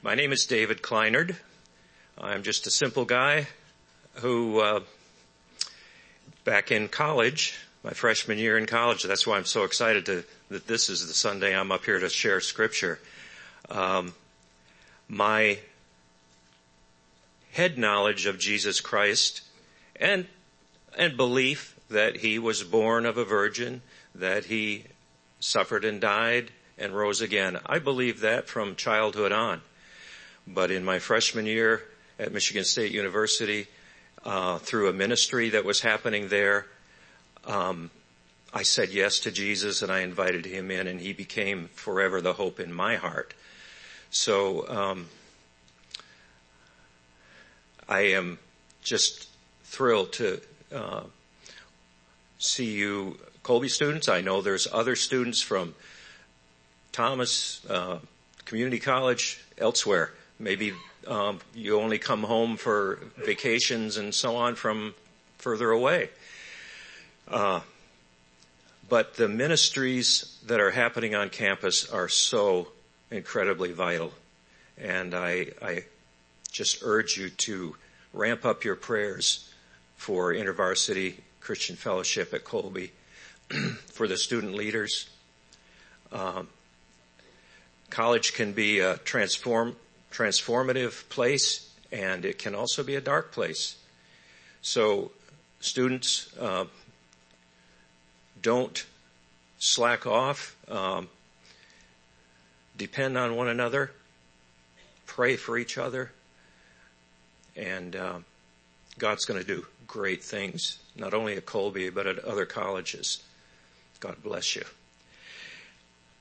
My name is David Kleinard. I'm just a simple guy who, uh, back in college, my freshman year in college, that's why I'm so excited to, that this is the Sunday I'm up here to share scripture. Um, my head knowledge of Jesus Christ and, and belief that he was born of a virgin, that he suffered and died and rose again. I believe that from childhood on. But in my freshman year at Michigan State University, uh, through a ministry that was happening there, um, I said yes to Jesus and I invited him in and he became forever the hope in my heart. So, um, I am just thrilled to, uh, see you Colby students. I know there's other students from Thomas, uh, Community College, elsewhere. Maybe um, you only come home for vacations and so on from further away. Uh, but the ministries that are happening on campus are so incredibly vital. And I, I just urge you to ramp up your prayers for InterVarsity Christian Fellowship at Colby, for the student leaders. Um, college can be a transform, transformative place and it can also be a dark place. So students, uh, don't slack off. Um, depend on one another. Pray for each other. And uh, God's going to do great things, not only at Colby, but at other colleges. God bless you.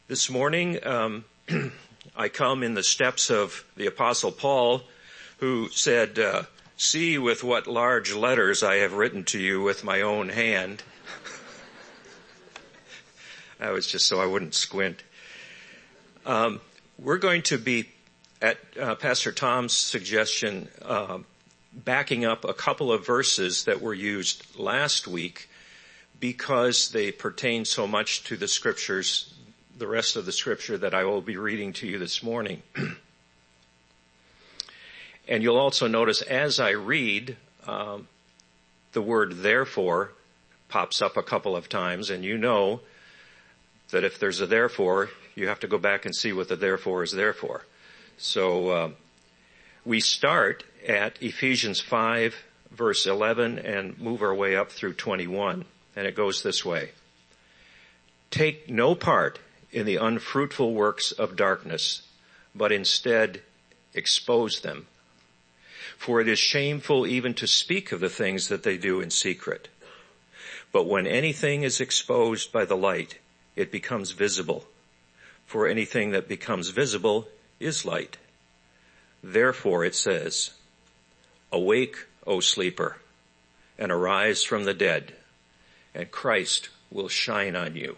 This morning, um, I come in the steps of the apostle Paul who said, uh, see with what large letters I have written to you with my own hand. that was just so I wouldn't squint. Um, we're going to be at uh, Pastor Tom's suggestion, uh, backing up a couple of verses that were used last week because they pertain so much to the scriptures the rest of the scripture that I will be reading to you this morning. and you'll also notice as I read, um, the word therefore pops up a couple of times and you know that if there's a therefore, you have to go back and see what the therefore is there for. So, uh, we start at Ephesians 5 verse 11 and move our way up through 21. And it goes this way. Take no part in the unfruitful works of darkness, but instead expose them. For it is shameful even to speak of the things that they do in secret. But when anything is exposed by the light, it becomes visible. For anything that becomes visible is light. Therefore it says, awake, O sleeper, and arise from the dead, and Christ will shine on you.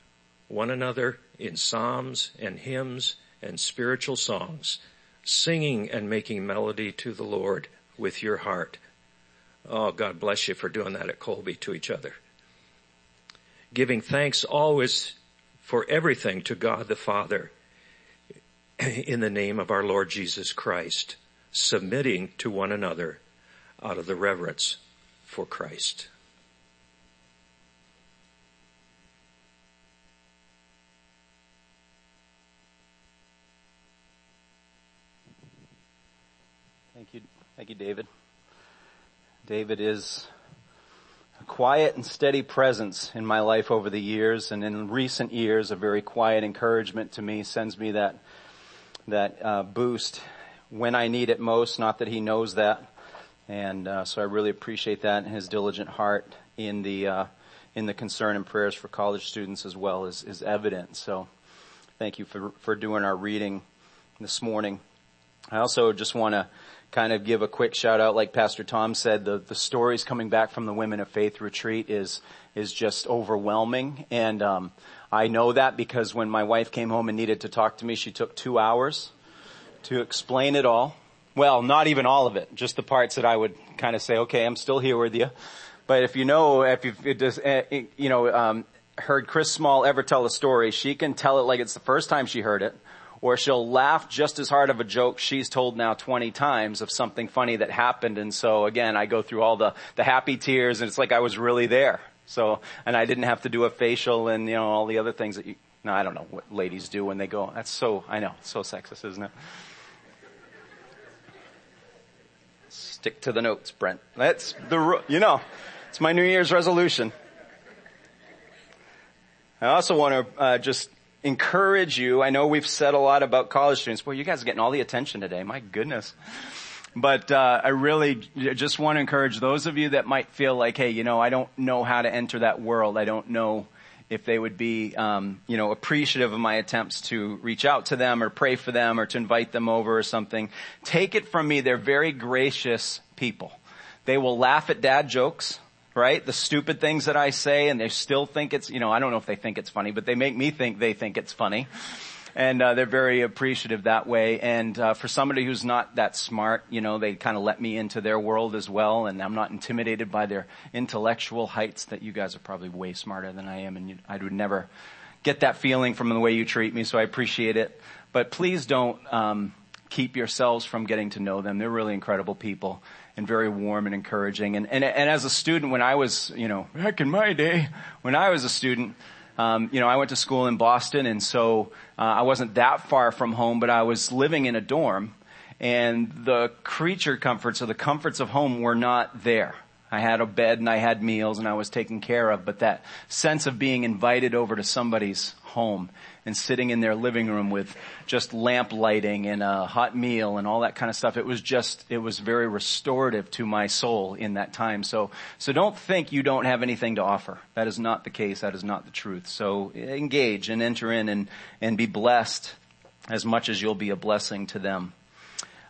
one another in psalms and hymns and spiritual songs, singing and making melody to the Lord with your heart. Oh, God bless you for doing that at Colby to each other. Giving thanks always for everything to God the Father in the name of our Lord Jesus Christ, submitting to one another out of the reverence for Christ. Thank you. David. David is a quiet and steady presence in my life over the years and in recent years a very quiet encouragement to me sends me that that uh, boost when I need it most not that he knows that and uh, so I really appreciate that and his diligent heart in the uh, in the concern and prayers for college students as well is, is evident so Thank you for, for doing our reading this morning. I also just want to kind of give a quick shout out, like Pastor Tom said, the, the stories coming back from the Women of Faith retreat is, is just overwhelming. And, um, I know that because when my wife came home and needed to talk to me, she took two hours to explain it all. Well, not even all of it, just the parts that I would kind of say, okay, I'm still here with you. But if you know, if you've, does, eh, you know, um, heard Chris Small ever tell a story, she can tell it like it's the first time she heard it, or she'll laugh just as hard of a joke she's told now 20 times of something funny that happened. And so again, I go through all the, the happy tears and it's like I was really there. So, and I didn't have to do a facial and, you know, all the other things that you, no, I don't know what ladies do when they go, that's so, I know, so sexist, isn't it? Stick to the notes, Brent. That's the, you know, it's my New Year's resolution. I also want to uh, just encourage you. I know we've said a lot about college students. Boy, you guys are getting all the attention today. My goodness. But uh, I really just want to encourage those of you that might feel like, hey, you know, I don't know how to enter that world. I don't know if they would be, um, you know, appreciative of my attempts to reach out to them or pray for them or to invite them over or something. Take it from me, they're very gracious people. They will laugh at dad jokes right? The stupid things that I say and they still think it's, you know, I don't know if they think it's funny, but they make me think they think it's funny and uh, they're very appreciative that way. And uh, for somebody who's not that smart, you know, they kind of let me into their world as well, and I'm not intimidated by their intellectual heights. That you guys are probably way smarter than I am, and you, I would never get that feeling from the way you treat me. So I appreciate it. But please don't um, keep yourselves from getting to know them. They're really incredible people and very warm and encouraging. And, and, and as a student, when I was, you know, back in my day, when I was a student, um, you know, I went to school in Boston, and so uh, I wasn't that far from home, but I was living in a dorm, and the creature comforts or the comforts of home were not there. I had a bed and I had meals and I was taken care of, but that sense of being invited over to somebody's home and sitting in their living room with just lamp lighting and a hot meal and all that kind of stuff. It was just, it was very restorative to my soul in that time. So, so don't think you don't have anything to offer. That is not the case. That is not the truth. So engage and enter in and, and be blessed as much as you'll be a blessing to them.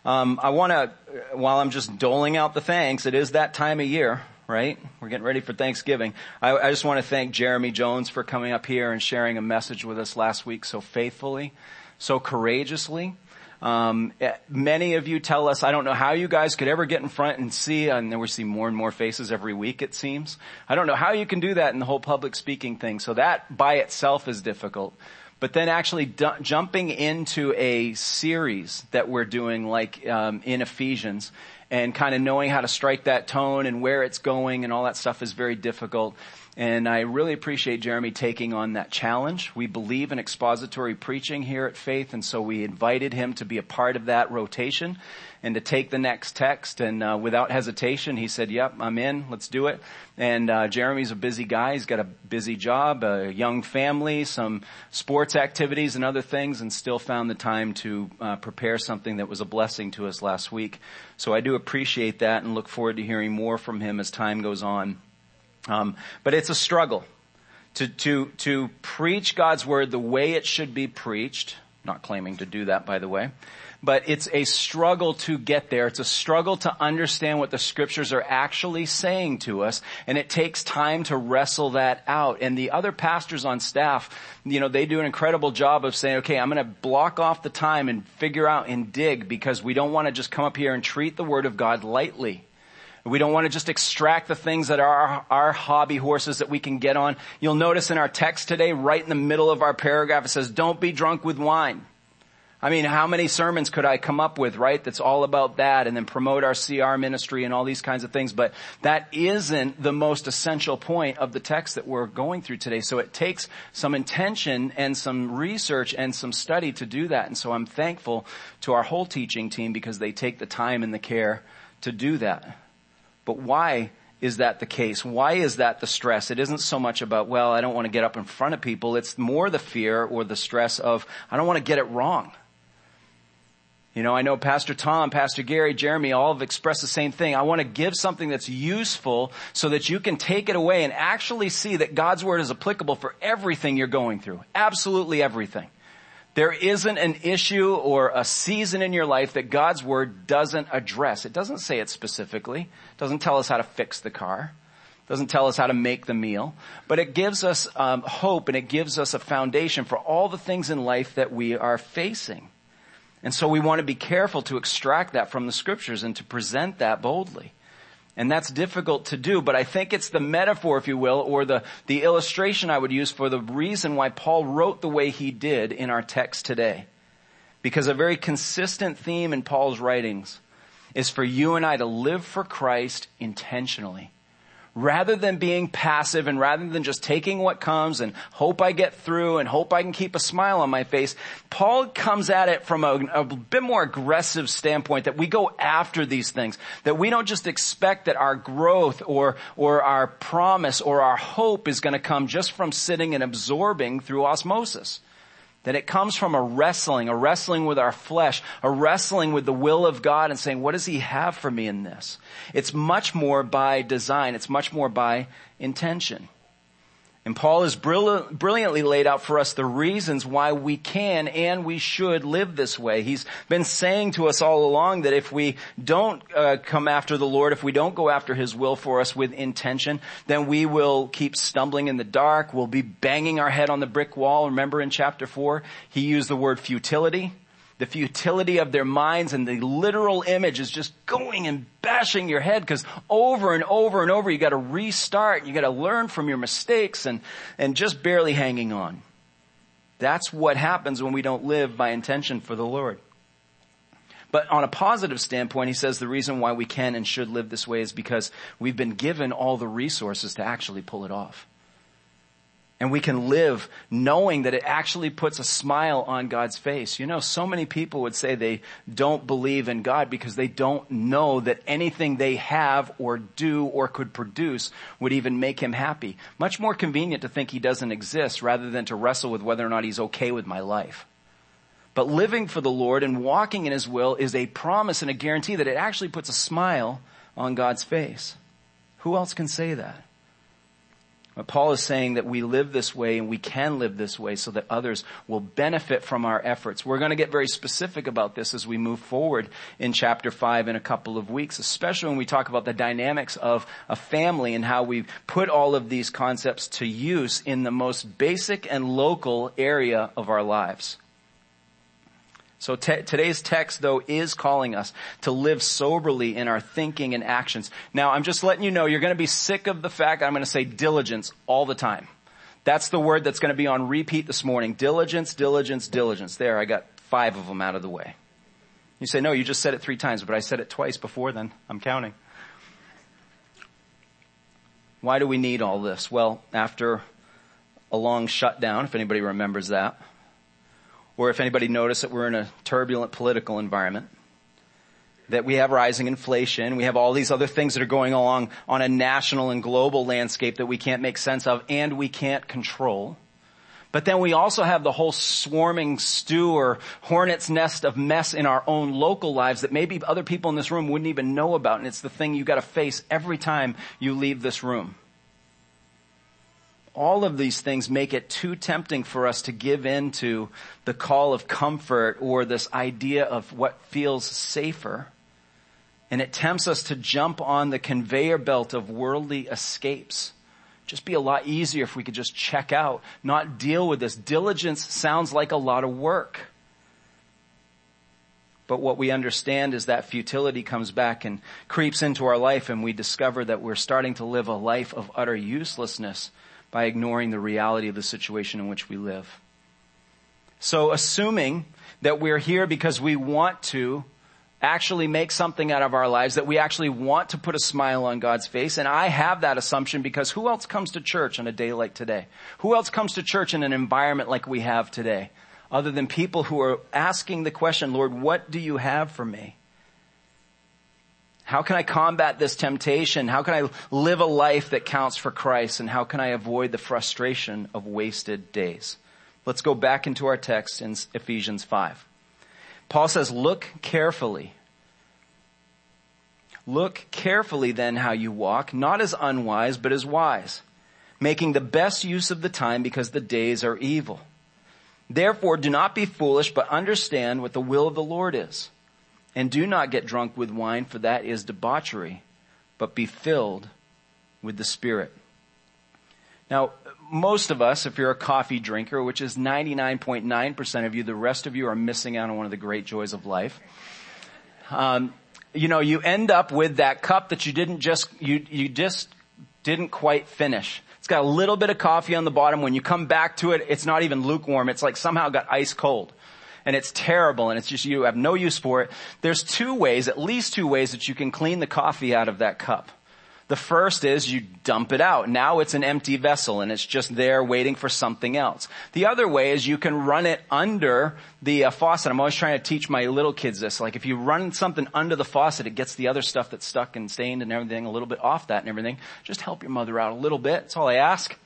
Um, I want to, while I'm just doling out the thanks, it is that time of year right? We're getting ready for Thanksgiving. I, I, just want to thank Jeremy Jones for coming up here and sharing a message with us last week so faithfully, so courageously. Um, eh, many of you tell us, I don't know how you guys could ever get in front and see, and then we see more and more faces every week, it seems. I don't know how you can do that in the whole public speaking thing. So that by itself is difficult. But then actually d- jumping into a series that we're doing like um, in Ephesians and kind of knowing how to strike that tone and where it's going and all that stuff is very difficult. And I really appreciate Jeremy taking on that challenge. We believe in expository preaching here at Faith, and so we invited him to be a part of that rotation and to take the next text. And uh, without hesitation, he said, "Yep, I'm in. Let's do it." And uh, Jeremy's a busy guy. He's got a busy job, a young family, some sports activities, and other things, and still found the time to uh, prepare something that was a blessing to us last week. So I do appreciate that, and look forward to hearing more from him as time goes on. Um, but it's a struggle to, to, to preach God's word the way it should be preached. Not claiming to do that, by the way. But it's a struggle to get there. It's a struggle to understand what the scriptures are actually saying to us. And it takes time to wrestle that out. And the other pastors on staff, you know, they do an incredible job of saying, okay, I'm going to block off the time and figure out and dig because we don't want to just come up here and treat the word of God lightly. We don't want to just extract the things that are our, our, hobby horses that we can get on. You'll notice in our text today, right in the middle of our paragraph, it says, don't be drunk with wine. I mean, how many sermons could I come up with, right? That's all about that and then promote our CR ministry and all these kinds of things. But that isn't the most essential point of the text that we're going through today. So it takes some intention and some research and some study to do that. And so I'm thankful to our whole teaching team because they take the time and the care to do that. But why is that the case? Why is that the stress? It isn't so much about, well, I don't want to get up in front of people. It's more the fear or the stress of, I don't want to get it wrong. You know, I know Pastor Tom, Pastor Gary, Jeremy all have expressed the same thing. I want to give something that's useful so that you can take it away and actually see that God's Word is applicable for everything you're going through. Absolutely everything. There isn't an issue or a season in your life that God's Word doesn't address. It doesn't say it specifically. It doesn't tell us how to fix the car. It doesn't tell us how to make the meal. But it gives us um, hope and it gives us a foundation for all the things in life that we are facing. And so we want to be careful to extract that from the scriptures and to present that boldly. And that's difficult to do, but I think it's the metaphor, if you will, or the, the illustration I would use for the reason why Paul wrote the way he did in our text today. Because a very consistent theme in Paul's writings is for you and I to live for Christ intentionally rather than being passive and rather than just taking what comes and hope I get through and hope I can keep a smile on my face, Paul comes at it from a, a, bit more aggressive standpoint that we go after these things, that we don't just expect that our growth or, or our promise or our hope is going to come just from sitting and absorbing through osmosis. That it comes from a wrestling, a wrestling with our flesh, a wrestling with the will of God and saying, what does He have for me in this? It's much more by design. It's much more by intention. And Paul has brilliantly laid out for us the reasons why we can and we should live this way. He's been saying to us all along that if we don't uh, come after the Lord, if we don't go after His will for us with intention, then we will keep stumbling in the dark. We'll be banging our head on the brick wall. Remember in chapter four, he used the word futility the futility of their minds and the literal image is just going and bashing your head because over and over and over you got to restart. You got to learn from your mistakes and, and just barely hanging on. That's what happens when we don't live by intention for the Lord. But on a positive standpoint, he says the reason why we can and should live this way is because we've been given all the resources to actually pull it off. And we can live knowing that it actually puts a smile on God's face. You know, so many people would say they don't believe in God because they don't know that anything they have or do or could produce would even make him happy. Much more convenient to think he doesn't exist rather than to wrestle with whether or not he's okay with my life. But living for the Lord and walking in his will is a promise and a guarantee that it actually puts a smile on God's face. Who else can say that? Paul is saying that we live this way and we can live this way so that others will benefit from our efforts. We're going to get very specific about this as we move forward in chapter 5 in a couple of weeks, especially when we talk about the dynamics of a family and how we put all of these concepts to use in the most basic and local area of our lives. So t- today's text though is calling us to live soberly in our thinking and actions. Now I'm just letting you know you're going to be sick of the fact I'm going to say diligence all the time. That's the word that's going to be on repeat this morning. Diligence, diligence, diligence. There, I got five of them out of the way. You say, no, you just said it three times, but I said it twice before then. I'm counting. Why do we need all this? Well, after a long shutdown, if anybody remembers that, or if anybody noticed that we're in a turbulent political environment, that we have rising inflation, we have all these other things that are going along on a national and global landscape that we can't make sense of and we can't control. But then we also have the whole swarming stew or hornet's nest of mess in our own local lives that maybe other people in this room wouldn't even know about. And it's the thing you gotta face every time you leave this room all of these things make it too tempting for us to give in to the call of comfort or this idea of what feels safer. And it tempts us to jump on the conveyor belt of worldly escapes. Just be a lot easier if we could just check out, not deal with this. Diligence sounds like a lot of work. But what we understand is that futility comes back and creeps into our life and we discover that we're starting to live a life of utter uselessness by ignoring the reality of the situation in which we live. So assuming that we're here because we want to actually make something out of our lives, that we actually want to put a smile on God's face, and I have that assumption because who else comes to church on a day like today? Who else comes to church in an environment like we have today? Other than people who are asking the question, Lord, what do you have for me? How can I combat this temptation? How can I live a life that counts for Christ? And how can I avoid the frustration of wasted days? Let's go back into our text in Ephesians 5. Paul says, look carefully. Look carefully then how you walk, not as unwise, but as wise, making the best use of the time because the days are evil. Therefore do not be foolish, but understand what the will of the Lord is. And do not get drunk with wine, for that is debauchery, but be filled with the Spirit. Now, most of us, if you're a coffee drinker, which is 99.9% of you, the rest of you are missing out on one of the great joys of life. Um, you know, you end up with that cup that you didn't just, you, you just didn't quite finish. It's got a little bit of coffee on the bottom. When you come back to it, it's not even lukewarm. It's like somehow got ice cold. And it's terrible and it's just, you have no use for it. There's two ways, at least two ways that you can clean the coffee out of that cup. The first is you dump it out. Now it's an empty vessel and it's just there waiting for something else. The other way is you can run it under the uh, faucet. I'm always trying to teach my little kids this. Like if you run something under the faucet, it gets the other stuff that's stuck and stained and everything a little bit off that and everything. Just help your mother out a little bit. That's all I ask.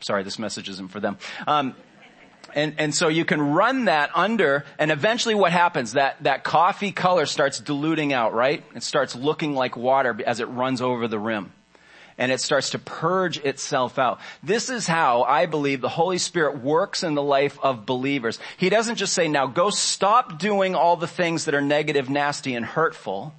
Sorry, this message isn't for them. Um, and, and so you can run that under and eventually what happens? That, that coffee color starts diluting out, right? It starts looking like water as it runs over the rim. And it starts to purge itself out. This is how I believe the Holy Spirit works in the life of believers. He doesn't just say, now go stop doing all the things that are negative, nasty, and hurtful.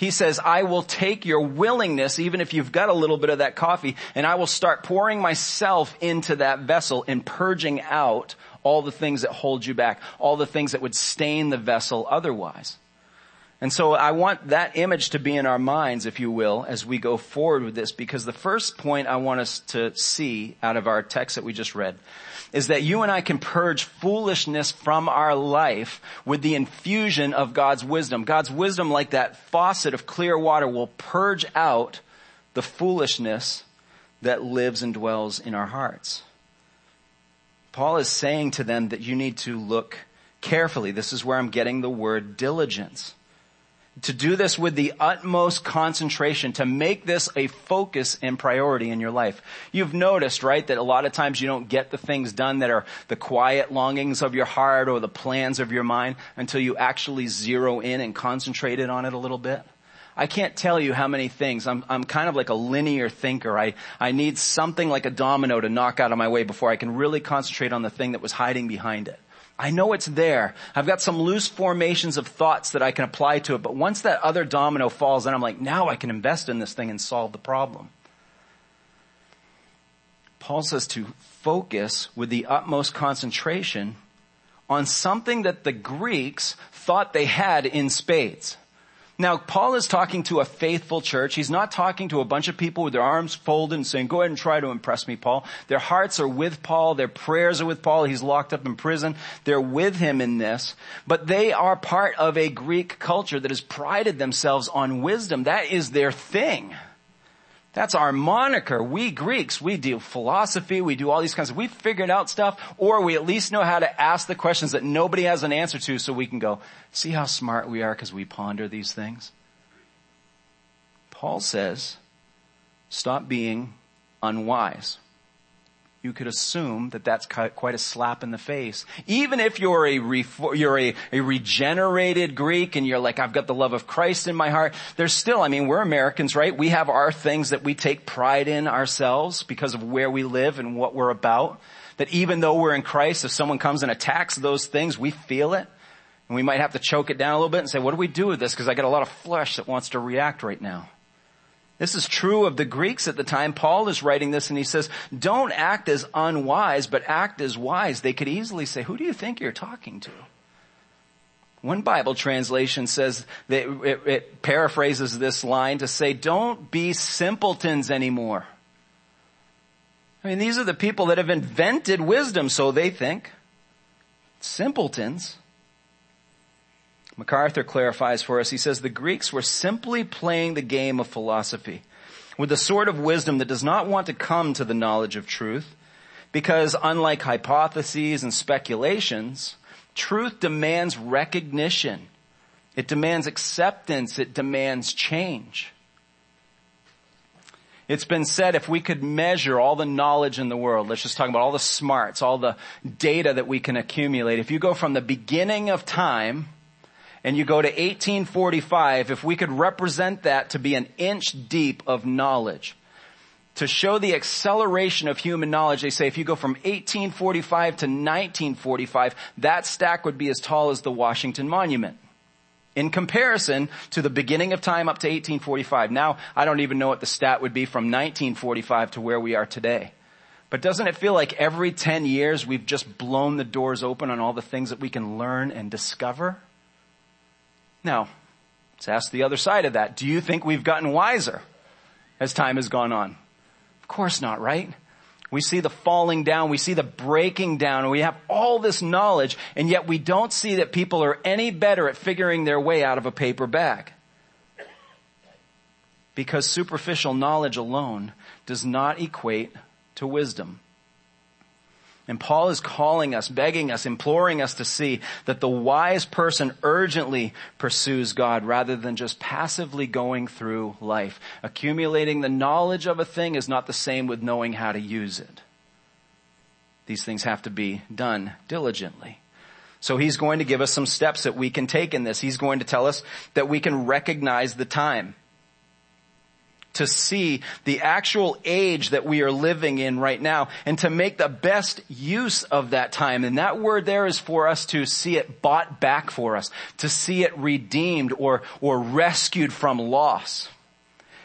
He says, I will take your willingness, even if you've got a little bit of that coffee, and I will start pouring myself into that vessel and purging out all the things that hold you back, all the things that would stain the vessel otherwise. And so I want that image to be in our minds, if you will, as we go forward with this, because the first point I want us to see out of our text that we just read is that you and I can purge foolishness from our life with the infusion of God's wisdom. God's wisdom, like that faucet of clear water, will purge out the foolishness that lives and dwells in our hearts. Paul is saying to them that you need to look carefully. This is where I'm getting the word diligence to do this with the utmost concentration, to make this a focus and priority in your life. You've noticed, right, that a lot of times you don't get the things done that are the quiet longings of your heart or the plans of your mind until you actually zero in and concentrate on it a little bit. I can't tell you how many things. I'm, I'm kind of like a linear thinker. I, I need something like a domino to knock out of my way before I can really concentrate on the thing that was hiding behind it. I know it's there. I've got some loose formations of thoughts that I can apply to it, but once that other domino falls, then I'm like, now I can invest in this thing and solve the problem. Paul says to focus with the utmost concentration on something that the Greeks thought they had in spades. Now, Paul is talking to a faithful church. He's not talking to a bunch of people with their arms folded and saying, go ahead and try to impress me, Paul. Their hearts are with Paul. Their prayers are with Paul. He's locked up in prison. They're with him in this. But they are part of a Greek culture that has prided themselves on wisdom. That is their thing. That's our moniker. We Greeks, we do philosophy, we do all these kinds of, we figured out stuff, or we at least know how to ask the questions that nobody has an answer to so we can go, see how smart we are because we ponder these things? Paul says, stop being unwise you could assume that that's quite a slap in the face. Even if you're a, you're a, a, regenerated Greek and you're like, I've got the love of Christ in my heart, there's still, I mean, we're Americans, right? We have our things that we take pride in ourselves because of where we live and what we're about. That even though we're in Christ, if someone comes and attacks those things, we feel it. And we might have to choke it down a little bit and say, what do we do with this? Because I got a lot of flesh that wants to react right now. This is true of the Greeks at the time. Paul is writing this and he says, don't act as unwise, but act as wise. They could easily say, who do you think you're talking to? One Bible translation says that it, it paraphrases this line to say, don't be simpletons anymore. I mean, these are the people that have invented wisdom, so they think. Simpletons. MacArthur clarifies for us. He says the Greeks were simply playing the game of philosophy with a sort of wisdom that does not want to come to the knowledge of truth because unlike hypotheses and speculations, truth demands recognition. It demands acceptance. It demands change. It's been said if we could measure all the knowledge in the world, let's just talk about all the smarts, all the data that we can accumulate. If you go from the beginning of time and you go to 1845, if we could represent that to be an inch deep of knowledge, to show the acceleration of human knowledge, they say if you go from 1845 to 1945, that stack would be as tall as the Washington Monument. In comparison to the beginning of time up to 1845. Now, I don't even know what the stat would be from 1945 to where we are today. But doesn't it feel like every 10 years we've just blown the doors open on all the things that we can learn and discover? Now, let's ask the other side of that. Do you think we've gotten wiser as time has gone on? Of course not, right? We see the falling down, we see the breaking down, and we have all this knowledge, and yet we don't see that people are any better at figuring their way out of a paper bag. Because superficial knowledge alone does not equate to wisdom. And Paul is calling us, begging us, imploring us to see that the wise person urgently pursues God rather than just passively going through life. Accumulating the knowledge of a thing is not the same with knowing how to use it. These things have to be done diligently. So he's going to give us some steps that we can take in this. He's going to tell us that we can recognize the time to see the actual age that we are living in right now and to make the best use of that time. And that word there is for us to see it bought back for us, to see it redeemed or, or rescued from loss.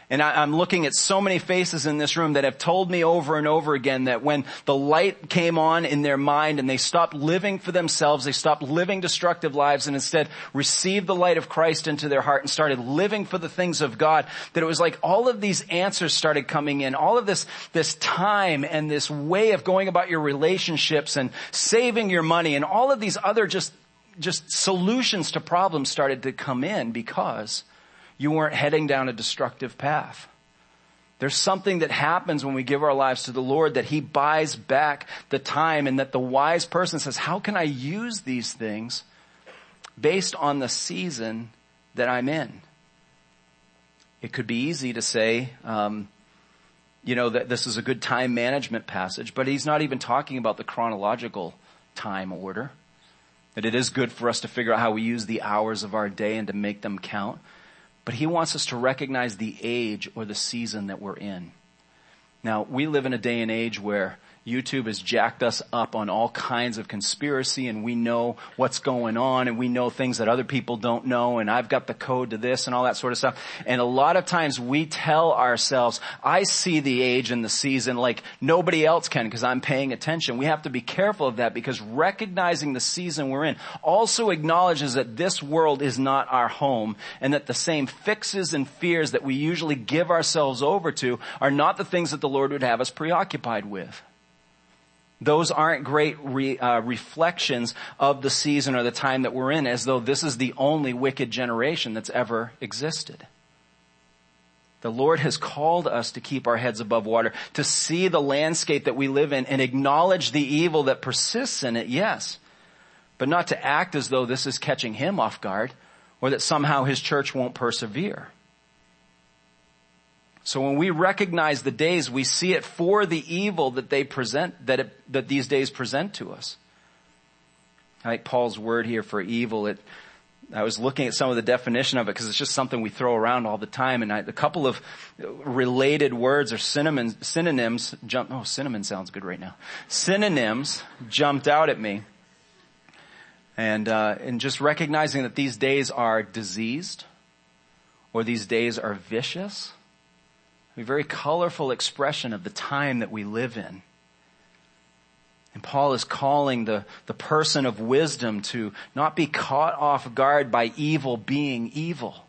And I, am looking at so many faces in this room that have told me over and over again that when the light came on in their mind and they stopped living for themselves, they stopped living destructive lives and instead received the light of Christ into their heart and started living for the things of God, that it was like all of these answers started coming in. All of this, this time and this way of going about your relationships and saving your money and all of these other just, just solutions to problems started to come in because you weren't heading down a destructive path. There's something that happens when we give our lives to the Lord that He buys back the time and that the wise person says, how can I use these things based on the season that I'm in? It could be easy to say, um, you know, that this is a good time management passage, but he's not even talking about the chronological time order. That it is good for us to figure out how we use the hours of our day and to make them count but he wants us to recognize the age or the season that we're in. Now, we live in a day and age where YouTube has jacked us up on all kinds of conspiracy and we know what's going on and we know things that other people don't know and I've got the code to this and all that sort of stuff. And a lot of times we tell ourselves, I see the age and the season like nobody else can because I'm paying attention. We have to be careful of that because recognizing the season we're in also acknowledges that this world is not our home and that the same fixes and fears that we usually give ourselves over to are not the things that the Lord would have us preoccupied with. Those aren't great re, uh, reflections of the season or the time that we're in as though this is the only wicked generation that's ever existed. The Lord has called us to keep our heads above water, to see the landscape that we live in and acknowledge the evil that persists in it, yes. But not to act as though this is catching Him off guard or that somehow His church won't persevere. So when we recognize the days, we see it for the evil that they present, that it, that these days present to us. I like Paul's word here for evil. It, I was looking at some of the definition of it because it's just something we throw around all the time. And I, a couple of related words or synonyms, synonyms jump, oh, cinnamon sounds good right now. Synonyms jumped out at me. And, uh, and just recognizing that these days are diseased or these days are vicious a very colorful expression of the time that we live in. And Paul is calling the, the person of wisdom to not be caught off guard by evil being evil.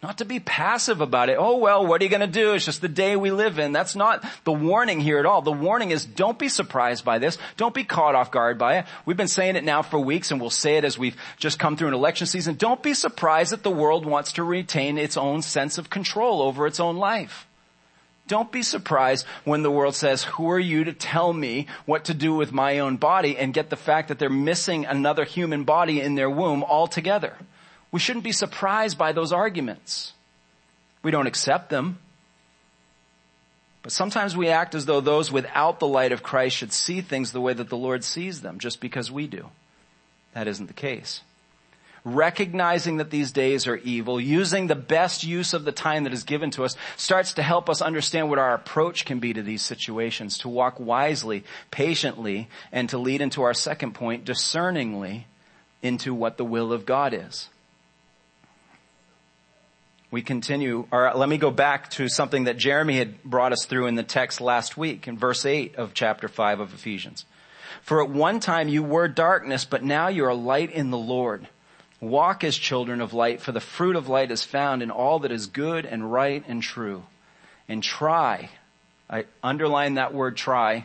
Not to be passive about it. Oh well, what are you gonna do? It's just the day we live in. That's not the warning here at all. The warning is don't be surprised by this. Don't be caught off guard by it. We've been saying it now for weeks and we'll say it as we've just come through an election season. Don't be surprised that the world wants to retain its own sense of control over its own life. Don't be surprised when the world says, who are you to tell me what to do with my own body and get the fact that they're missing another human body in their womb altogether. We shouldn't be surprised by those arguments. We don't accept them. But sometimes we act as though those without the light of Christ should see things the way that the Lord sees them just because we do. That isn't the case. Recognizing that these days are evil, using the best use of the time that is given to us, starts to help us understand what our approach can be to these situations, to walk wisely, patiently, and to lead into our second point, discerningly into what the will of God is. We continue, or let me go back to something that Jeremy had brought us through in the text last week in verse 8 of chapter 5 of Ephesians. For at one time you were darkness, but now you are light in the Lord. Walk as children of light, for the fruit of light is found in all that is good and right and true. And try, I underline that word try,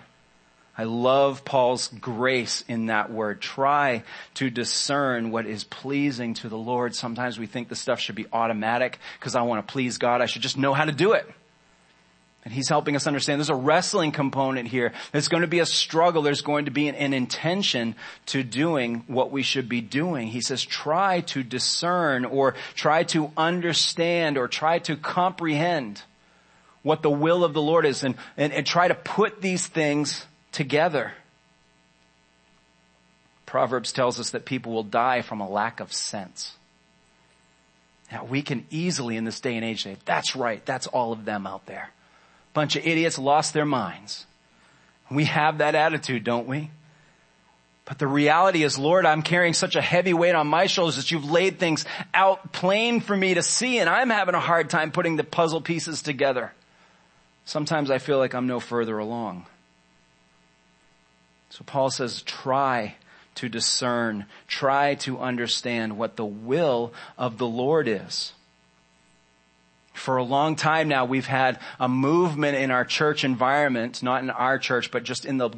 I love Paul's grace in that word. Try to discern what is pleasing to the Lord. Sometimes we think the stuff should be automatic because I want to please God. I should just know how to do it. And he's helping us understand there's a wrestling component here. There's going to be a struggle. There's going to be an, an, intention to doing what we should be doing. He says try to discern or try to understand or try to comprehend what the will of the Lord is and, and, and try to put these things together. Proverbs tells us that people will die from a lack of sense. Now we can easily in this day and age say, that's right, that's all of them out there. Bunch of idiots lost their minds. We have that attitude, don't we? But the reality is, Lord, I'm carrying such a heavy weight on my shoulders that you've laid things out plain for me to see and I'm having a hard time putting the puzzle pieces together. Sometimes I feel like I'm no further along. So Paul says, try to discern, try to understand what the will of the Lord is. For a long time now, we've had a movement in our church environment, not in our church, but just in the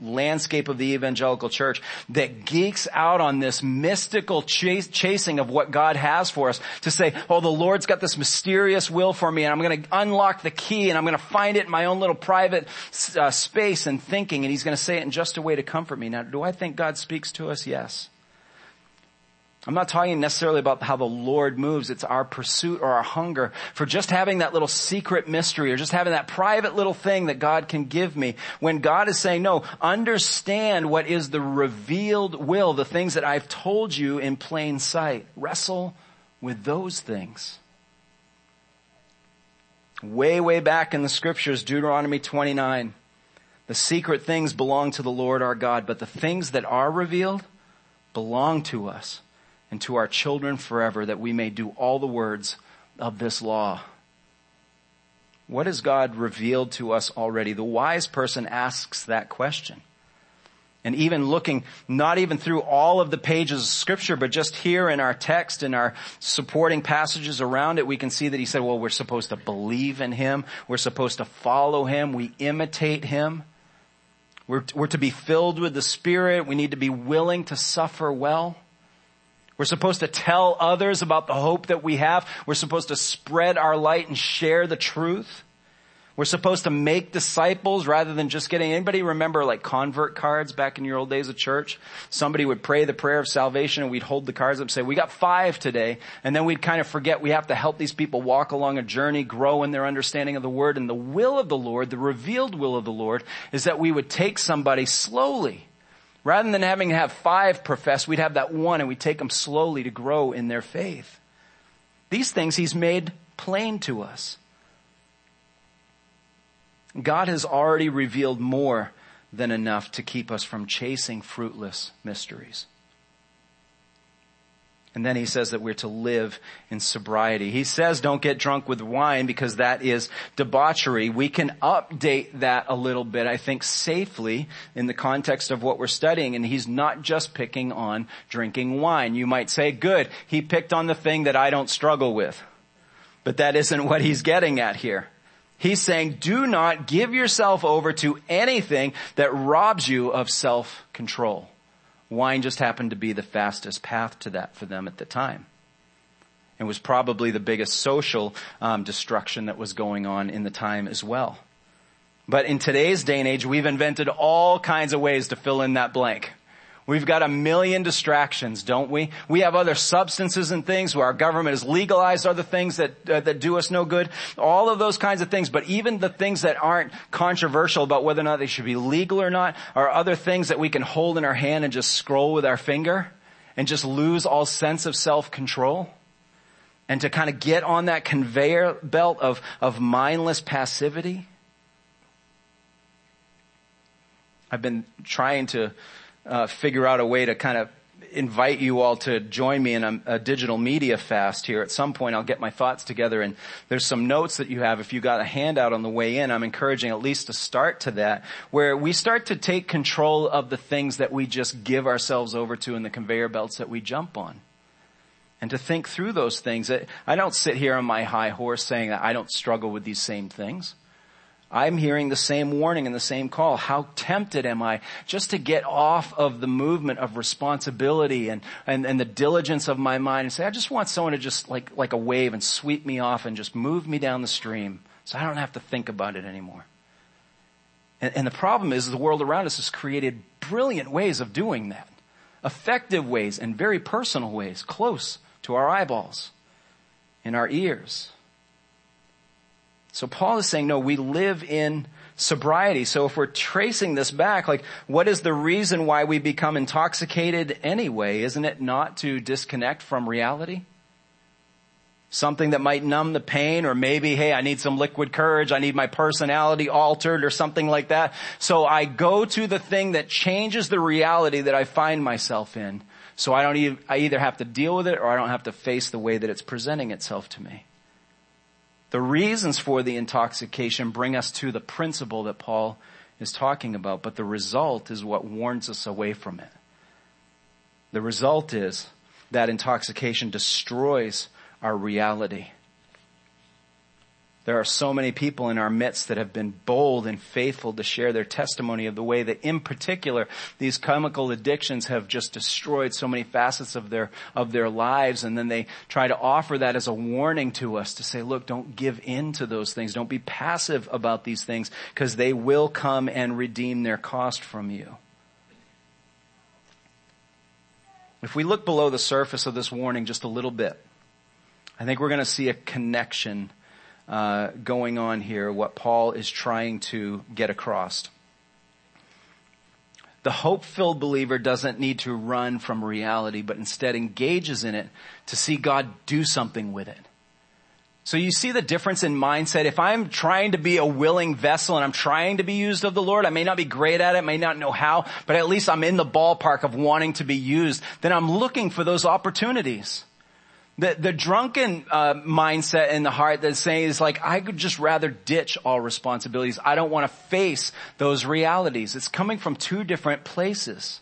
landscape of the evangelical church that geeks out on this mystical chase, chasing of what God has for us to say, oh, the Lord's got this mysterious will for me and I'm going to unlock the key and I'm going to find it in my own little private uh, space and thinking and he's going to say it in just a way to comfort me. Now, do I think God speaks to us? Yes. I'm not talking necessarily about how the Lord moves. It's our pursuit or our hunger for just having that little secret mystery or just having that private little thing that God can give me. When God is saying, no, understand what is the revealed will, the things that I've told you in plain sight. Wrestle with those things. Way, way back in the scriptures, Deuteronomy 29, the secret things belong to the Lord our God, but the things that are revealed belong to us and to our children forever that we may do all the words of this law. What has God revealed to us already? The wise person asks that question. And even looking, not even through all of the pages of scripture, but just here in our text and our supporting passages around it, we can see that he said, well, we're supposed to believe in him. We're supposed to follow him. We imitate him. We're, we're to be filled with the Spirit. We need to be willing to suffer well. We're supposed to tell others about the hope that we have. We're supposed to spread our light and share the truth. We're supposed to make disciples rather than just getting anybody remember like convert cards back in your old days of church? Somebody would pray the prayer of salvation and we'd hold the cards up and say, we got five today. And then we'd kind of forget we have to help these people walk along a journey, grow in their understanding of the word. And the will of the Lord, the revealed will of the Lord is that we would take somebody slowly Rather than having to have five profess, we'd have that one and we'd take them slowly to grow in their faith. These things he's made plain to us. God has already revealed more than enough to keep us from chasing fruitless mysteries. And then he says that we're to live in sobriety. He says don't get drunk with wine because that is debauchery. We can update that a little bit, I think, safely in the context of what we're studying. And he's not just picking on drinking wine. You might say, good, he picked on the thing that I don't struggle with. But that isn't what he's getting at here. He's saying, do not give yourself over to anything that robs you of self-control. Wine just happened to be the fastest path to that for them at the time. It was probably the biggest social um, destruction that was going on in the time as well. But in today's day and age, we've invented all kinds of ways to fill in that blank. We've got a million distractions, don't we? We have other substances and things where our government has legalized other things that, uh, that do us no good. All of those kinds of things. But even the things that aren't controversial about whether or not they should be legal or not are other things that we can hold in our hand and just scroll with our finger. and just lose all sense of self-control and to kind of get on that conveyor belt of, of mindless passivity. I've been trying to uh, figure out a way to kind of invite you all to join me in a, a, digital media fast here. At some point I'll get my thoughts together and there's some notes that you have. If you got a handout on the way in, I'm encouraging at least to start to that where we start to take control of the things that we just give ourselves over to in the conveyor belts that we jump on. And to think through those things. I don't sit here on my high horse saying that I don't struggle with these same things. I'm hearing the same warning and the same call. How tempted am I just to get off of the movement of responsibility and, and, and the diligence of my mind and say, I just want someone to just like, like a wave and sweep me off and just move me down the stream so I don't have to think about it anymore. And, and the problem is the world around us has created brilliant ways of doing that. Effective ways and very personal ways, close to our eyeballs, in our ears. So Paul is saying, no, we live in sobriety. So if we're tracing this back, like, what is the reason why we become intoxicated anyway? Isn't it not to disconnect from reality? Something that might numb the pain or maybe, hey, I need some liquid courage. I need my personality altered or something like that. So I go to the thing that changes the reality that I find myself in. So I don't even, I either have to deal with it or I don't have to face the way that it's presenting itself to me. The reasons for the intoxication bring us to the principle that Paul is talking about, but the result is what warns us away from it. The result is that intoxication destroys our reality. There are so many people in our midst that have been bold and faithful to share their testimony of the way that in particular these chemical addictions have just destroyed so many facets of their, of their lives and then they try to offer that as a warning to us to say, look, don't give in to those things. Don't be passive about these things because they will come and redeem their cost from you. If we look below the surface of this warning just a little bit, I think we're going to see a connection uh, going on here, what Paul is trying to get across. The hope-filled believer doesn't need to run from reality, but instead engages in it to see God do something with it. So you see the difference in mindset. If I'm trying to be a willing vessel and I'm trying to be used of the Lord, I may not be great at it, may not know how, but at least I'm in the ballpark of wanting to be used, then I'm looking for those opportunities. The, the drunken uh, mindset in the heart that's saying is like, I could just rather ditch all responsibilities. I don't want to face those realities. It's coming from two different places.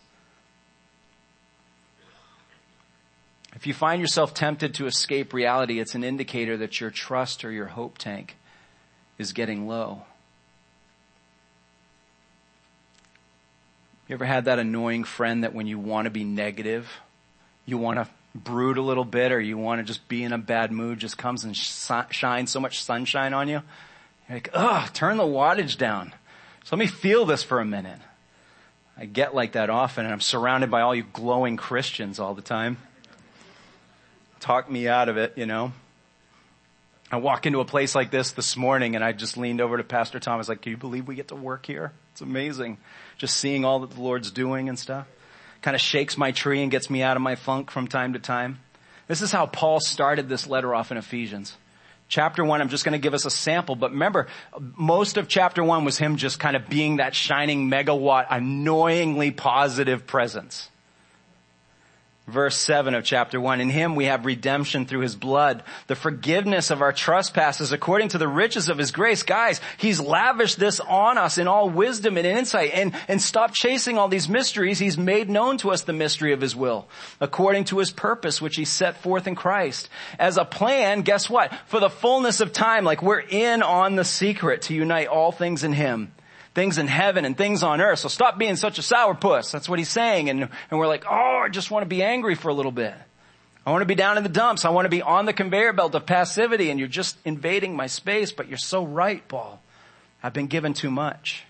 If you find yourself tempted to escape reality, it's an indicator that your trust or your hope tank is getting low. You ever had that annoying friend that when you want to be negative, you want to brood a little bit or you want to just be in a bad mood just comes and sh- shines so much sunshine on you. You're like, ugh, turn the wattage down. So let me feel this for a minute. I get like that often and I'm surrounded by all you glowing Christians all the time. Talk me out of it, you know. I walk into a place like this this morning and I just leaned over to Pastor Thomas like, can you believe we get to work here? It's amazing. Just seeing all that the Lord's doing and stuff kind of shakes my tree and gets me out of my funk from time to time. This is how Paul started this letter off in Ephesians. Chapter one, I'm just going to give us a sample, but remember, most of chapter one was him just kind of being that shining megawatt, annoyingly positive presence verse 7 of chapter 1. In him we have redemption through his blood, the forgiveness of our trespasses according to the riches of his grace. Guys, he's lavished this on us in all wisdom and insight and, and stop chasing all these mysteries. He's made known to us the mystery of his will according to his purpose, which he set forth in Christ as a plan. Guess what? For the fullness of time, like we're in on the secret to unite all things in him things in heaven and things on earth. So stop being such a sourpuss. That's what he's saying. And, and we're like, oh, I just want to be angry for a little bit. I want to be down in the dumps. I want to be on the conveyor belt of passivity and you're just invading my space, but you're so right, Paul. I've been given too much.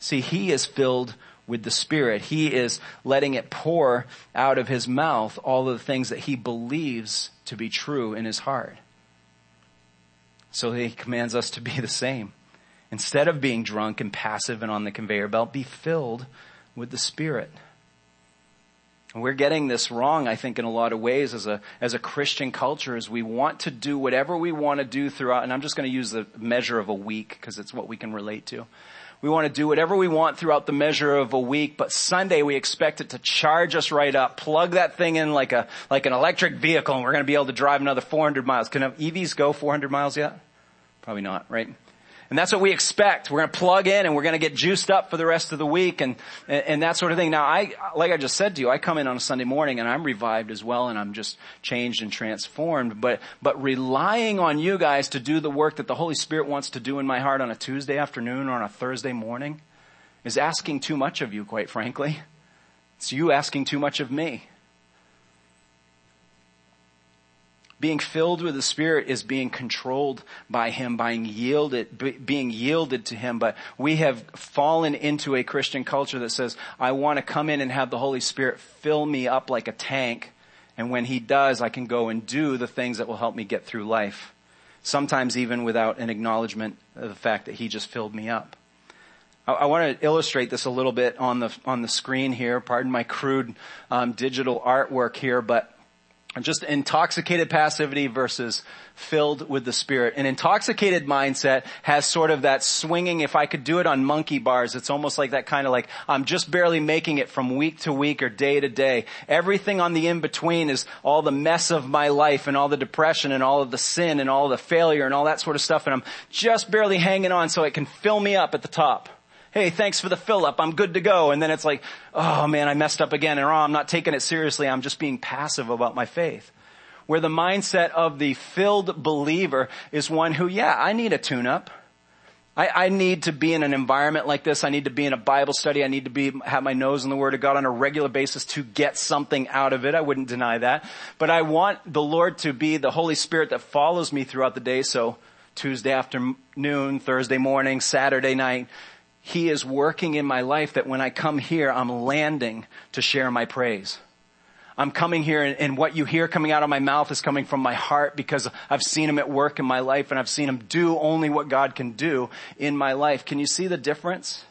See, he is filled with the Spirit. He is letting it pour out of his mouth all of the things that he believes to be true in his heart. So he commands us to be the same. Instead of being drunk and passive and on the conveyor belt, be filled with the Spirit. We're getting this wrong, I think, in a lot of ways as a, as a Christian culture is we want to do whatever we want to do throughout, and I'm just going to use the measure of a week because it's what we can relate to. We want to do whatever we want throughout the measure of a week, but Sunday we expect it to charge us right up, plug that thing in like a, like an electric vehicle and we're going to be able to drive another 400 miles. Can EVs go 400 miles yet? Probably not, right? And that's what we expect. We're going to plug in and we're going to get juiced up for the rest of the week and, and that sort of thing. Now I, like I just said to you, I come in on a Sunday morning and I'm revived as well and I'm just changed and transformed. But, but relying on you guys to do the work that the Holy Spirit wants to do in my heart on a Tuesday afternoon or on a Thursday morning is asking too much of you, quite frankly. It's you asking too much of me. Being filled with the Spirit is being controlled by Him, being yielded, being yielded to Him. But we have fallen into a Christian culture that says, I want to come in and have the Holy Spirit fill me up like a tank. And when He does, I can go and do the things that will help me get through life. Sometimes even without an acknowledgement of the fact that He just filled me up. I, want to illustrate this a little bit on the on the screen here. Pardon my crude um, digital artwork here, but just intoxicated passivity versus filled with the spirit. An intoxicated mindset has sort of that swinging, if I could do it on monkey bars, it's almost like that kind of like, I'm just barely making it from week to week or day to day. Everything on the in-between is all the mess of my life and all the depression and all of the sin and all the failure and all that sort of stuff and I'm just barely hanging on so it can fill me up at the top hey, thanks for the fill up. I'm good to go. And then it's like, oh man, I messed up again and oh, I'm not taking it seriously. I'm just being passive about my faith. Where the mindset of the filled believer is one who, yeah, I need a tune up. I, I, need to be in an environment like this. I need to be in a Bible study. I need to be, have my nose in the Word of God on a regular basis to get something out of it. I wouldn't deny that. But I want the Lord to be the Holy Spirit that follows me throughout the day. So Tuesday afternoon, Thursday morning, Saturday night, he is working in my life that when I come here, I'm landing to share my praise. I'm coming here and, and, what you hear coming out of my mouth is coming from my heart because I've seen him at work in my life and I've seen him do only what God can do in my life. Can you see the difference?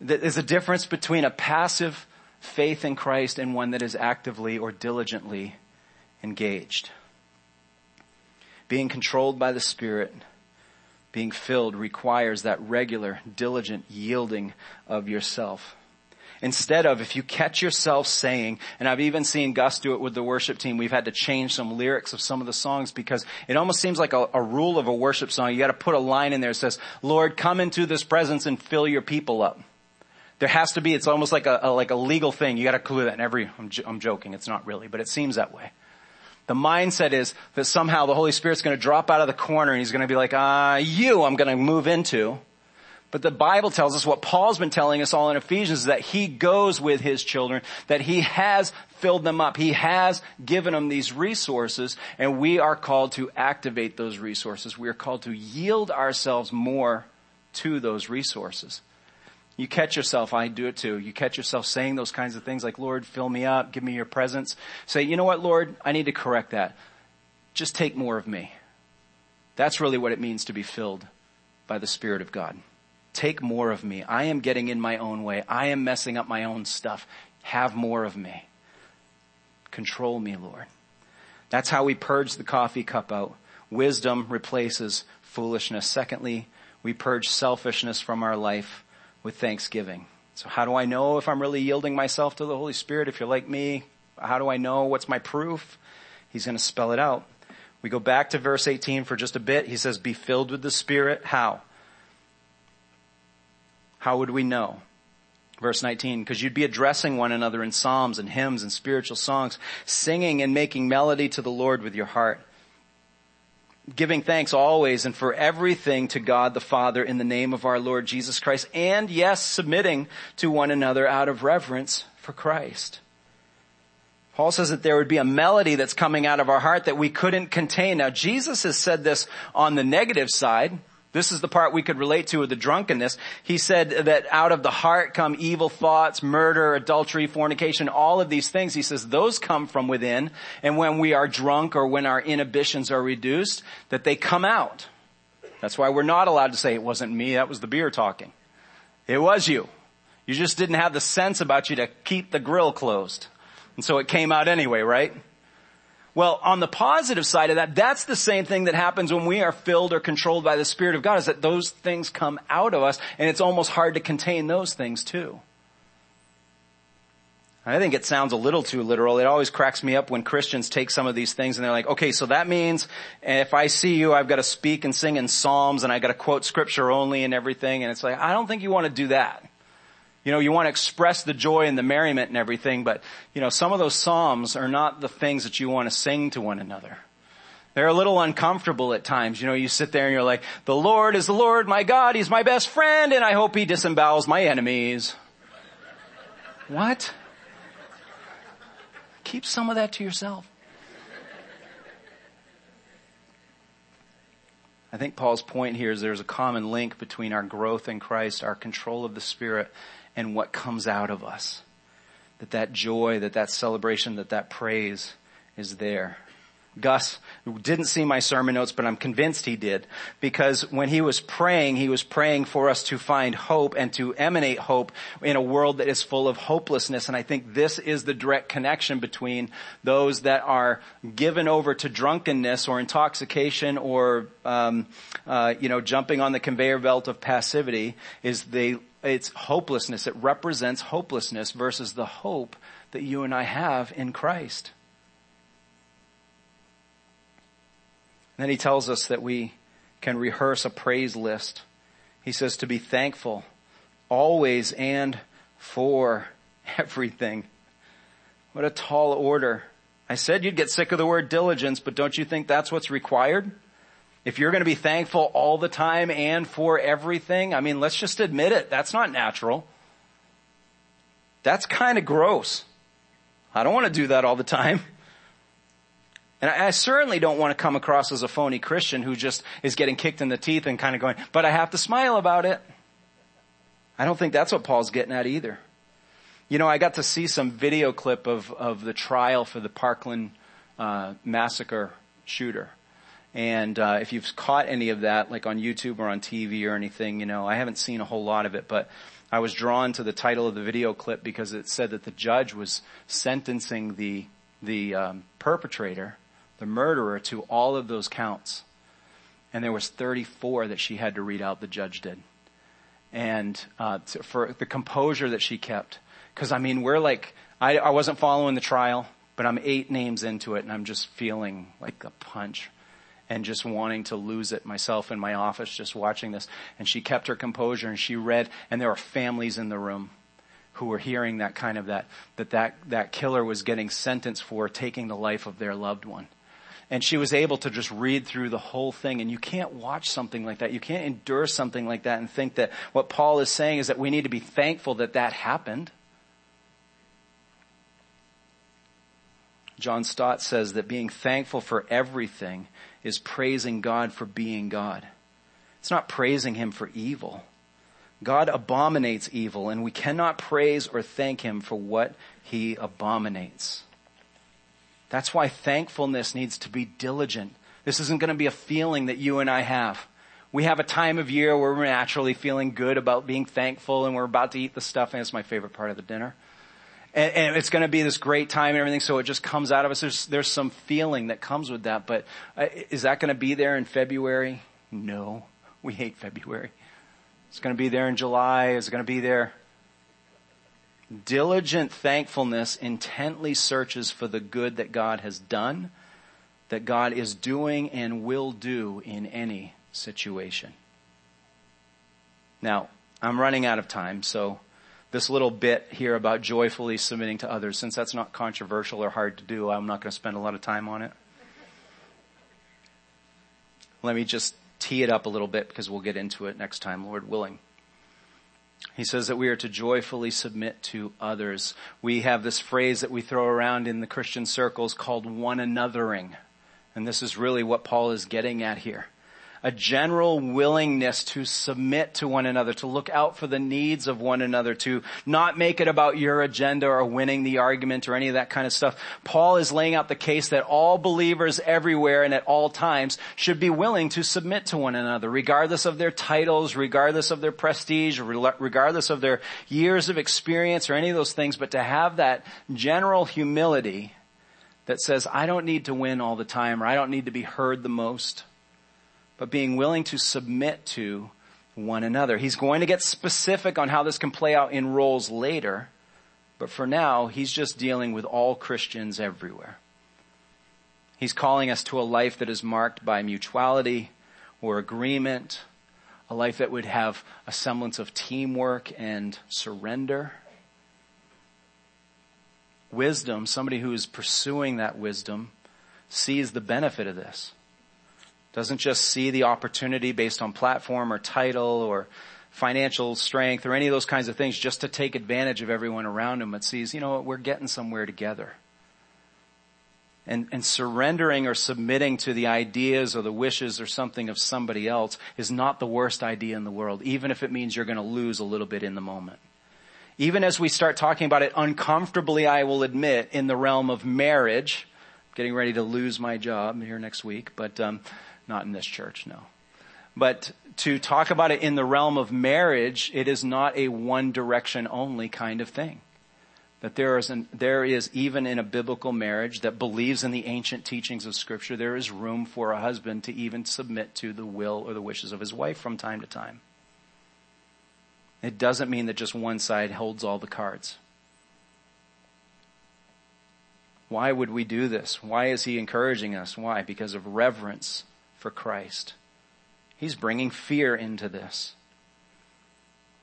There's a difference between a passive faith in Christ and one that is actively or diligently engaged. Being controlled by the Spirit being filled requires that regular, diligent yielding of yourself. Instead of, if you catch yourself saying, and I've even seen Gus do it with the worship team, we've had to change some lyrics of some of the songs because it almost seems like a, a rule of a worship song. You gotta put a line in there that says, Lord, come into this presence and fill your people up. There has to be, it's almost like a, a like a legal thing. You gotta clue that in every, I'm, I'm joking, it's not really, but it seems that way. The mindset is that somehow the Holy Spirit's going to drop out of the corner and he's going to be like, ah, uh, you I'm going to move into. But the Bible tells us what Paul's been telling us all in Ephesians is that he goes with his children, that he has filled them up. He has given them these resources and we are called to activate those resources. We are called to yield ourselves more to those resources. You catch yourself, I do it too. You catch yourself saying those kinds of things like, Lord, fill me up, give me your presence. Say, you know what, Lord, I need to correct that. Just take more of me. That's really what it means to be filled by the Spirit of God. Take more of me. I am getting in my own way. I am messing up my own stuff. Have more of me. Control me, Lord. That's how we purge the coffee cup out. Wisdom replaces foolishness. Secondly, we purge selfishness from our life with thanksgiving. So how do I know if I'm really yielding myself to the Holy Spirit? If you're like me, how do I know? What's my proof? He's going to spell it out. We go back to verse 18 for just a bit. He says, be filled with the Spirit. How? How would we know? Verse 19, because you'd be addressing one another in psalms and hymns and spiritual songs, singing and making melody to the Lord with your heart giving thanks always and for everything to God the Father in the name of our Lord Jesus Christ, and yes, submitting to one another out of reverence for Christ. Paul says that there would be a melody that's coming out of our heart that we couldn't contain. Now Jesus has said this on the negative side. This is the part we could relate to with the drunkenness. He said that out of the heart come evil thoughts, murder, adultery, fornication, all of these things. He says those come from within. And when we are drunk or when our inhibitions are reduced, that they come out. That's why we're not allowed to say it wasn't me, that was the beer talking. It was you. You just didn't have the sense about you to keep the grill closed. And so it came out anyway, right? Well, on the positive side of that, that's the same thing that happens when we are filled or controlled by the Spirit of God is that those things come out of us and it's almost hard to contain those things too. I think it sounds a little too literal. It always cracks me up when Christians take some of these things and they're like, okay, so that means if I see you, I've got to speak and sing in Psalms and I've got to quote scripture only and everything. And it's like, I don't think you want to do that. You know, you want to express the joy and the merriment and everything, but you know, some of those Psalms are not the things that you want to sing to one another. They're a little uncomfortable at times. You know, you sit there and you're like, the Lord is the Lord, my God, He's my best friend, and I hope He disembowels my enemies. what? Keep some of that to yourself. I think Paul's point here is there's a common link between our growth in Christ, our control of the Spirit, and what comes out of us. That that joy, that that celebration, that that praise is there. Gus didn't see my sermon notes, but I'm convinced he did. Because when he was praying, he was praying for us to find hope and to emanate hope in a world that is full of hopelessness. And I think this is the direct connection between those that are given over to drunkenness or intoxication or, um, uh, you know, jumping on the conveyor belt of passivity is they, it's hopelessness. It represents hopelessness versus the hope that you and I have in Christ. Then he tells us that we can rehearse a praise list. He says to be thankful always and for everything. What a tall order. I said you'd get sick of the word diligence, but don't you think that's what's required? If you're going to be thankful all the time and for everything, I mean, let's just admit it. That's not natural. That's kind of gross. I don't want to do that all the time. And I, certainly don't want to come across as a phony Christian who just is getting kicked in the teeth and kind of going, but I have to smile about it. I don't think that's what Paul's getting at either. You know, I got to see some video clip of, of the trial for the Parkland uh, massacre shooter. And uh, if you've caught any of that, like on YouTube or on TV or anything, you know, I haven't seen a whole lot of it, but I was drawn to the title of the video clip because it said that the judge was sentencing the the um, perpetrator the murderer to all of those counts. And there was 34 that she had to read out, the judge did. And uh, for the composure that she kept. Because, I mean, we're like, I, I wasn't following the trial, but I'm eight names into it and I'm just feeling like a punch and just wanting to lose it myself in my office just watching this. And she kept her composure and she read, and there were families in the room who were hearing that kind of that, that that, that killer was getting sentenced for taking the life of their loved one and she was able to just read through the whole thing. And you can't watch something like that. You can't endure something like that and think that what Paul is saying is that we need to be thankful that that happened. John Stott says that being thankful for everything is praising God for being God. It's not praising Him for evil. God abominates evil and we cannot praise or thank Him for what He abominates. That's why thankfulness needs to be diligent. This isn't going to be a feeling that you and I have. We have a time of year where we're naturally feeling good about being thankful and we're about to eat the stuff and it's my favorite part of the dinner. And, and it's going to be this great time and everything so it just comes out of us. There's, there's some feeling that comes with that, but uh, is that going to be there in February? No. We hate February. It's going to be there in July. Is it going to be there Diligent thankfulness intently searches for the good that God has done, that God is doing and will do in any situation. Now, I'm running out of time, so this little bit here about joyfully submitting to others, since that's not controversial or hard to do, I'm not going to spend a lot of time on it. Let me just tee it up a little bit because we'll get into it next time, Lord willing. He says that we are to joyfully submit to others. We have this phrase that we throw around in the Christian circles called one anothering. And this is really what Paul is getting at here. A general willingness to submit to one another, to look out for the needs of one another, to not make it about your agenda or winning the argument or any of that kind of stuff. Paul is laying out the case that all believers everywhere and at all times should be willing to submit to one another, regardless of their titles, regardless of their prestige, regardless of their years of experience or any of those things, but to have that general humility that says, I don't need to win all the time or I don't need to be heard the most but being willing to submit to one another. He's going to get specific on how this can play out in roles later, but for now, he's just dealing with all Christians everywhere. He's calling us to a life that is marked by mutuality or agreement, a life that would have a semblance of teamwork and surrender. Wisdom, somebody who is pursuing that wisdom, sees the benefit of this doesn't just see the opportunity based on platform or title or financial strength or any of those kinds of things just to take advantage of everyone around him, but sees, you know what, we're getting somewhere together. And, and surrendering or submitting to the ideas or the wishes or something of somebody else is not the worst idea in the world, even if it means you're going to lose a little bit in the moment. Even as we start talking about it uncomfortably, I will admit, in the realm of marriage, getting ready to lose my job here next week, but um, not in this church, no. But to talk about it in the realm of marriage, it is not a one direction only kind of thing. That there is, an, there is even in a biblical marriage that believes in the ancient teachings of scripture, there is room for a husband to even submit to the will or the wishes of his wife from time to time. It doesn't mean that just one side holds all the cards. Why would we do this? Why is he encouraging us? Why? Because of reverence for Christ. He's bringing fear into this.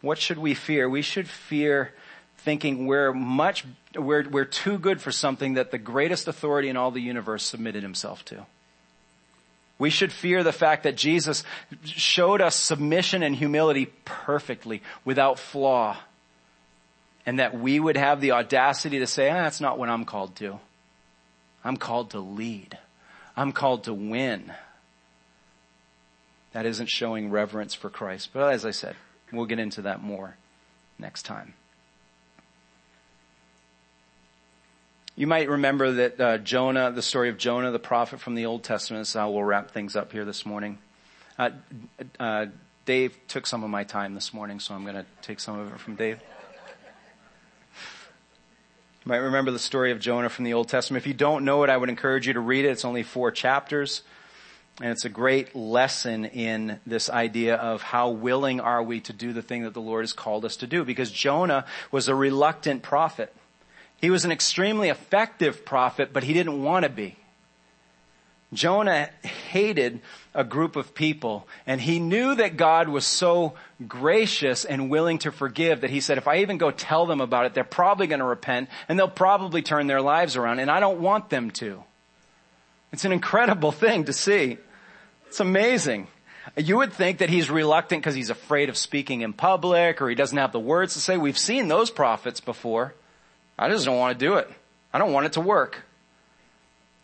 What should we fear? We should fear thinking we're much, we're, we're too good for something that the greatest authority in all the universe submitted himself to. We should fear the fact that Jesus showed us submission and humility perfectly, without flaw. And that we would have the audacity to say, ah, that's not what I'm called to. I'm called to lead. I'm called to win that isn't showing reverence for Christ. But as I said, we'll get into that more next time. You might remember that uh, Jonah, the story of Jonah, the prophet from the Old Testament. Is how we'll wrap things up here this morning. Uh, uh, Dave took some of my time this morning, so I'm going to take some of it from Dave. You might remember the story of Jonah from the Old Testament. If you don't know it, I would encourage you to read it. It's only four chapters. And it's a great lesson in this idea of how willing are we to do the thing that the Lord has called us to do. Because Jonah was a reluctant prophet. He was an extremely effective prophet, but he didn't want to be. Jonah hated a group of people and he knew that God was so gracious and willing to forgive that he said, if I even go tell them about it, they're probably going to repent and they'll probably turn their lives around and I don't want them to. It's an incredible thing to see. It's amazing. You would think that he's reluctant because he's afraid of speaking in public or he doesn't have the words to say. We've seen those prophets before. I just don't want to do it. I don't want it to work.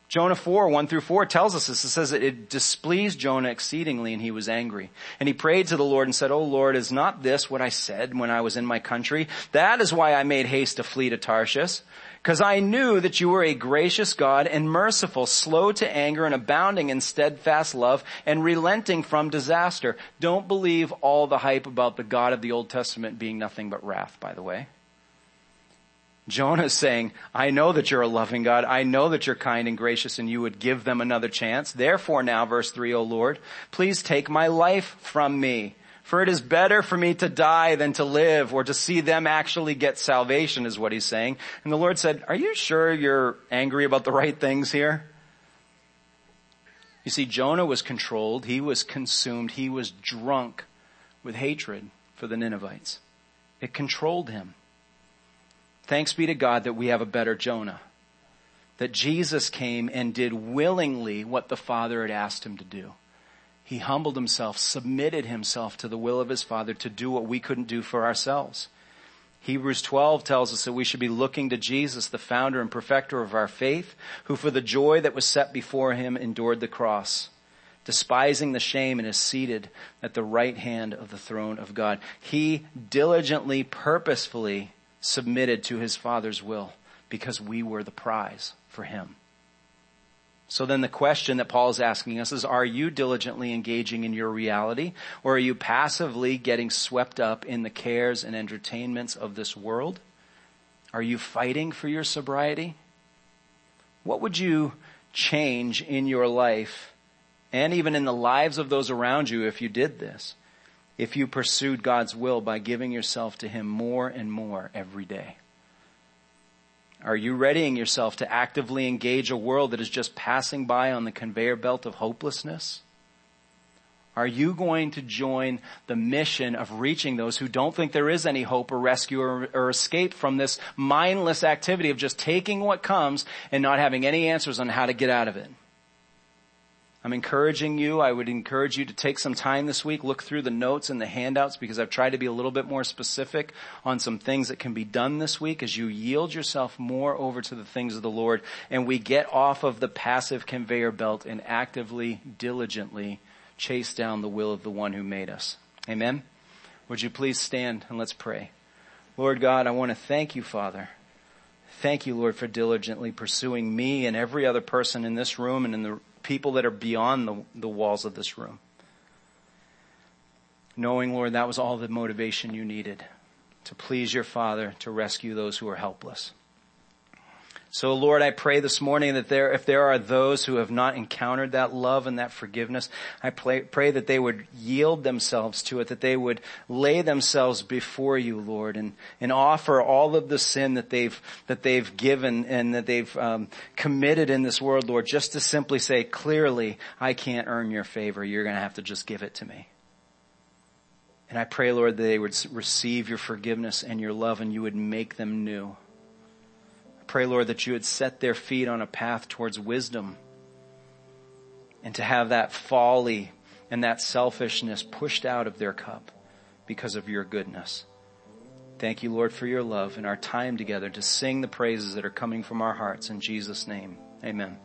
Jonah 4, 1 through 4 tells us this. It says that it displeased Jonah exceedingly and he was angry. And he prayed to the Lord and said, Oh Lord, is not this what I said when I was in my country? That is why I made haste to flee to Tarshish. Because I knew that you were a gracious God and merciful, slow to anger and abounding in steadfast love and relenting from disaster. Don't believe all the hype about the God of the Old Testament being nothing but wrath, by the way. Jonah is saying, I know that you're a loving God. I know that you're kind and gracious and you would give them another chance. Therefore now, verse 3, O Lord, please take my life from me. For it is better for me to die than to live or to see them actually get salvation is what he's saying. And the Lord said, are you sure you're angry about the right things here? You see, Jonah was controlled. He was consumed. He was drunk with hatred for the Ninevites. It controlled him. Thanks be to God that we have a better Jonah. That Jesus came and did willingly what the Father had asked him to do. He humbled himself, submitted himself to the will of his Father to do what we couldn't do for ourselves. Hebrews 12 tells us that we should be looking to Jesus, the founder and perfecter of our faith, who for the joy that was set before him endured the cross, despising the shame and is seated at the right hand of the throne of God. He diligently, purposefully submitted to his father's will because we were the prize for him. So then the question that Paul is asking us is, are you diligently engaging in your reality or are you passively getting swept up in the cares and entertainments of this world? Are you fighting for your sobriety? What would you change in your life and even in the lives of those around you if you did this? If you pursued God's will by giving yourself to Him more and more every day? Are you readying yourself to actively engage a world that is just passing by on the conveyor belt of hopelessness? Are you going to join the mission of reaching those who don't think there is any hope or rescue or, or, escape from this mindless activity of just taking what comes and not having any answers on how to get out of it? I'm encouraging you. I would encourage you to take some time this week, look through the notes and the handouts because I've tried to be a little bit more specific on some things that can be done this week as you yield yourself more over to the things of the Lord and we get off of the passive conveyor belt and actively, diligently chase down the will of the one who made us. Amen. Would you please stand and let's pray. Lord God, I want to thank you, Father. Thank you, Lord, for diligently pursuing me and every other person in this room and in the people that are beyond the, the walls of this room. Knowing, Lord, that was all the motivation you needed to please your Father, to rescue those who are helpless. So Lord, I pray this morning that there, if there are those who have not encountered that love and that forgiveness, I pray, pray that they would yield themselves to it, that they would lay themselves before you, Lord, and, and offer all of the sin that they've, that they've given and that they've um, committed in this world, Lord, just to simply say clearly, I can't earn your favor. You're going to have to just give it to me. And I pray, Lord, that they would receive your forgiveness and your love and you would make them new pray, Lord, that you would set their feet on a path towards wisdom and to have that folly and that selfishness pushed out of their cup because of your goodness. Thank you, Lord, for your love and our time together to sing the praises that are coming from our hearts. In Jesus' name, amen.